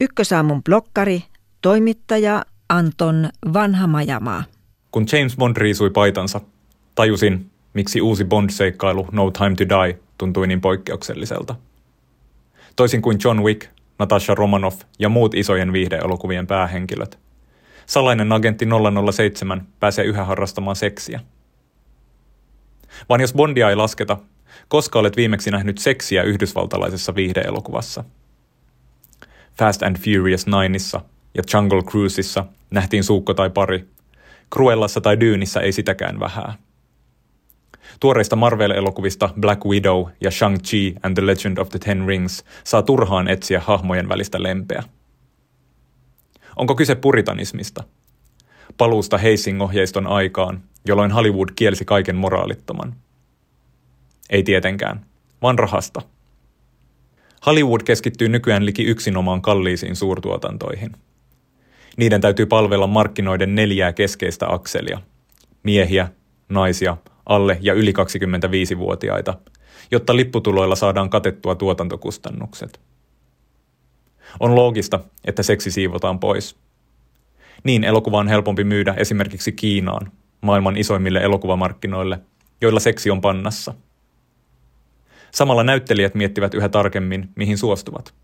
Ykkösaamun blokkari, toimittaja Anton Vanhamajamaa. Kun James Bond riisui paitansa, tajusin, miksi uusi Bond-seikkailu No Time to Die tuntui niin poikkeukselliselta. Toisin kuin John Wick, Natasha Romanoff ja muut isojen viihdeelokuvien päähenkilöt, salainen agentti 007 pääsee yhä harrastamaan seksiä. Vaan jos Bondia ei lasketa, koska olet viimeksi nähnyt seksiä yhdysvaltalaisessa viihdeelokuvassa? Fast and Furious Nineissa ja Jungle Cruiseissa nähtiin suukko tai pari. Cruellassa tai Dyynissä ei sitäkään vähää. Tuoreista Marvel-elokuvista Black Widow ja Shang-Chi and the Legend of the Ten Rings saa turhaan etsiä hahmojen välistä lempeä. Onko kyse puritanismista? Paluusta Heising-ohjeiston aikaan, jolloin Hollywood kielsi kaiken moraalittoman. Ei tietenkään, vaan rahasta. Hollywood keskittyy nykyään liki yksinomaan kalliisiin suurtuotantoihin. Niiden täytyy palvella markkinoiden neljää keskeistä akselia. Miehiä, naisia, alle ja yli 25-vuotiaita, jotta lipputuloilla saadaan katettua tuotantokustannukset. On loogista, että seksi siivotaan pois. Niin elokuva on helpompi myydä esimerkiksi Kiinaan, maailman isoimmille elokuvamarkkinoille, joilla seksi on pannassa. Samalla näyttelijät miettivät yhä tarkemmin, mihin suostuvat.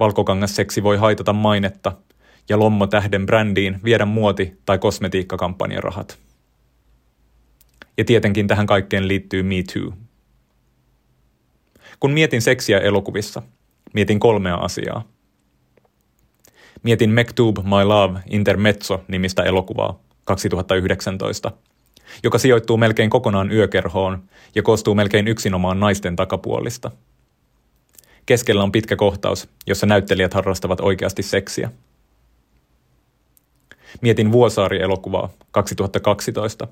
Valkokangas seksi voi haitata mainetta ja lommo tähden brändiin viedä muoti- tai kosmetiikkakampanjan rahat. Ja tietenkin tähän kaikkeen liittyy Me Too. Kun mietin seksiä elokuvissa, mietin kolmea asiaa. Mietin Mektub My Love Intermezzo-nimistä elokuvaa 2019, joka sijoittuu melkein kokonaan yökerhoon ja koostuu melkein yksinomaan naisten takapuolista. Keskellä on pitkä kohtaus, jossa näyttelijät harrastavat oikeasti seksiä. Mietin Vuosaari-elokuvaa 2012,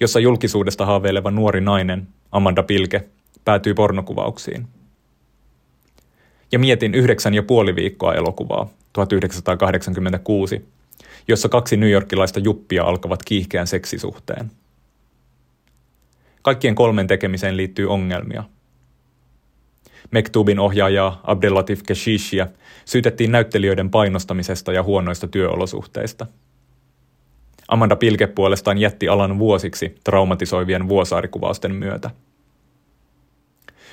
jossa julkisuudesta haaveileva nuori nainen, Amanda Pilke, päätyy pornokuvauksiin. Ja mietin yhdeksän ja puoli viikkoa elokuvaa 1986, jossa kaksi newyorkilaista juppia alkavat kiihkeän seksisuhteen. Kaikkien kolmen tekemiseen liittyy ongelmia. Mektubin ohjaajaa Abdelatif Keshishia syytettiin näyttelijöiden painostamisesta ja huonoista työolosuhteista – Amanda Pilke puolestaan jätti alan vuosiksi traumatisoivien vuosaarikuvausten myötä.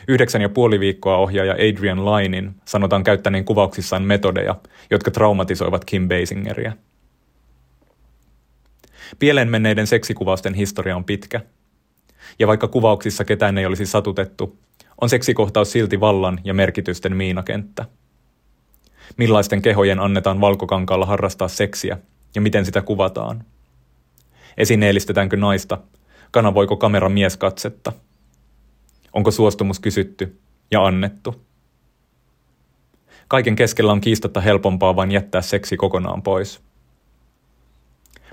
Yhdeksän ja puoli viikkoa ohjaaja Adrian Lainin sanotaan käyttäneen kuvauksissaan metodeja, jotka traumatisoivat Kim Basingeria. Pieleen menneiden seksikuvausten historia on pitkä. Ja vaikka kuvauksissa ketään ei olisi satutettu, on seksikohtaus silti vallan ja merkitysten miinakenttä. Millaisten kehojen annetaan valkokankaalla harrastaa seksiä ja miten sitä kuvataan – Esineellistetäänkö naista? Kanavoiko kamera mieskatsetta? Onko suostumus kysytty ja annettu? Kaiken keskellä on kiistatta helpompaa vain jättää seksi kokonaan pois.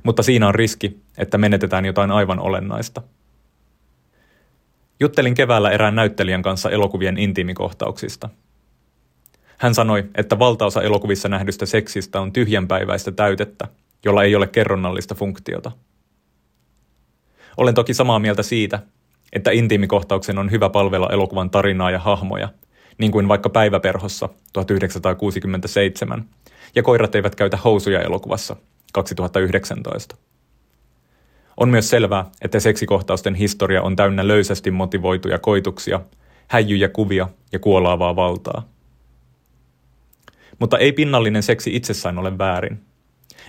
Mutta siinä on riski, että menetetään jotain aivan olennaista. Juttelin keväällä erään näyttelijän kanssa elokuvien intiimikohtauksista. Hän sanoi, että valtaosa elokuvissa nähdystä seksistä on tyhjänpäiväistä täytettä, jolla ei ole kerronnallista funktiota – olen toki samaa mieltä siitä, että intiimikohtauksen on hyvä palvella elokuvan tarinaa ja hahmoja, niin kuin vaikka Päiväperhossa 1967 ja Koirat eivät käytä housuja elokuvassa 2019. On myös selvää, että seksikohtausten historia on täynnä löysästi motivoituja koituksia, häijyjä kuvia ja kuolaavaa valtaa. Mutta ei pinnallinen seksi itsessään ole väärin –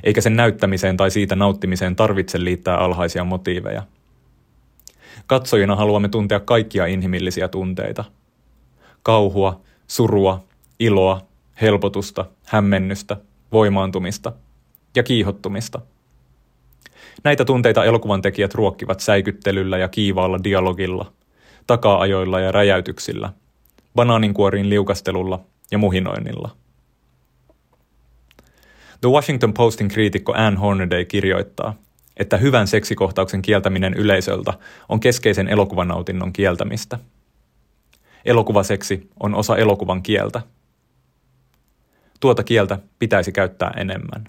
eikä sen näyttämiseen tai siitä nauttimiseen tarvitse liittää alhaisia motiiveja. Katsojina haluamme tuntea kaikkia inhimillisiä tunteita. Kauhua, surua, iloa, helpotusta, hämmennystä, voimaantumista ja kiihottumista. Näitä tunteita elokuvan tekijät ruokkivat säikyttelyllä ja kiivaalla dialogilla, taka-ajoilla ja räjäytyksillä, banaaninkuoriin liukastelulla ja muhinoinnilla – The Washington Postin kriitikko Anne Hornaday kirjoittaa, että hyvän seksikohtauksen kieltäminen yleisöltä on keskeisen elokuvanautinnon kieltämistä. Elokuvaseksi on osa elokuvan kieltä. Tuota kieltä pitäisi käyttää enemmän.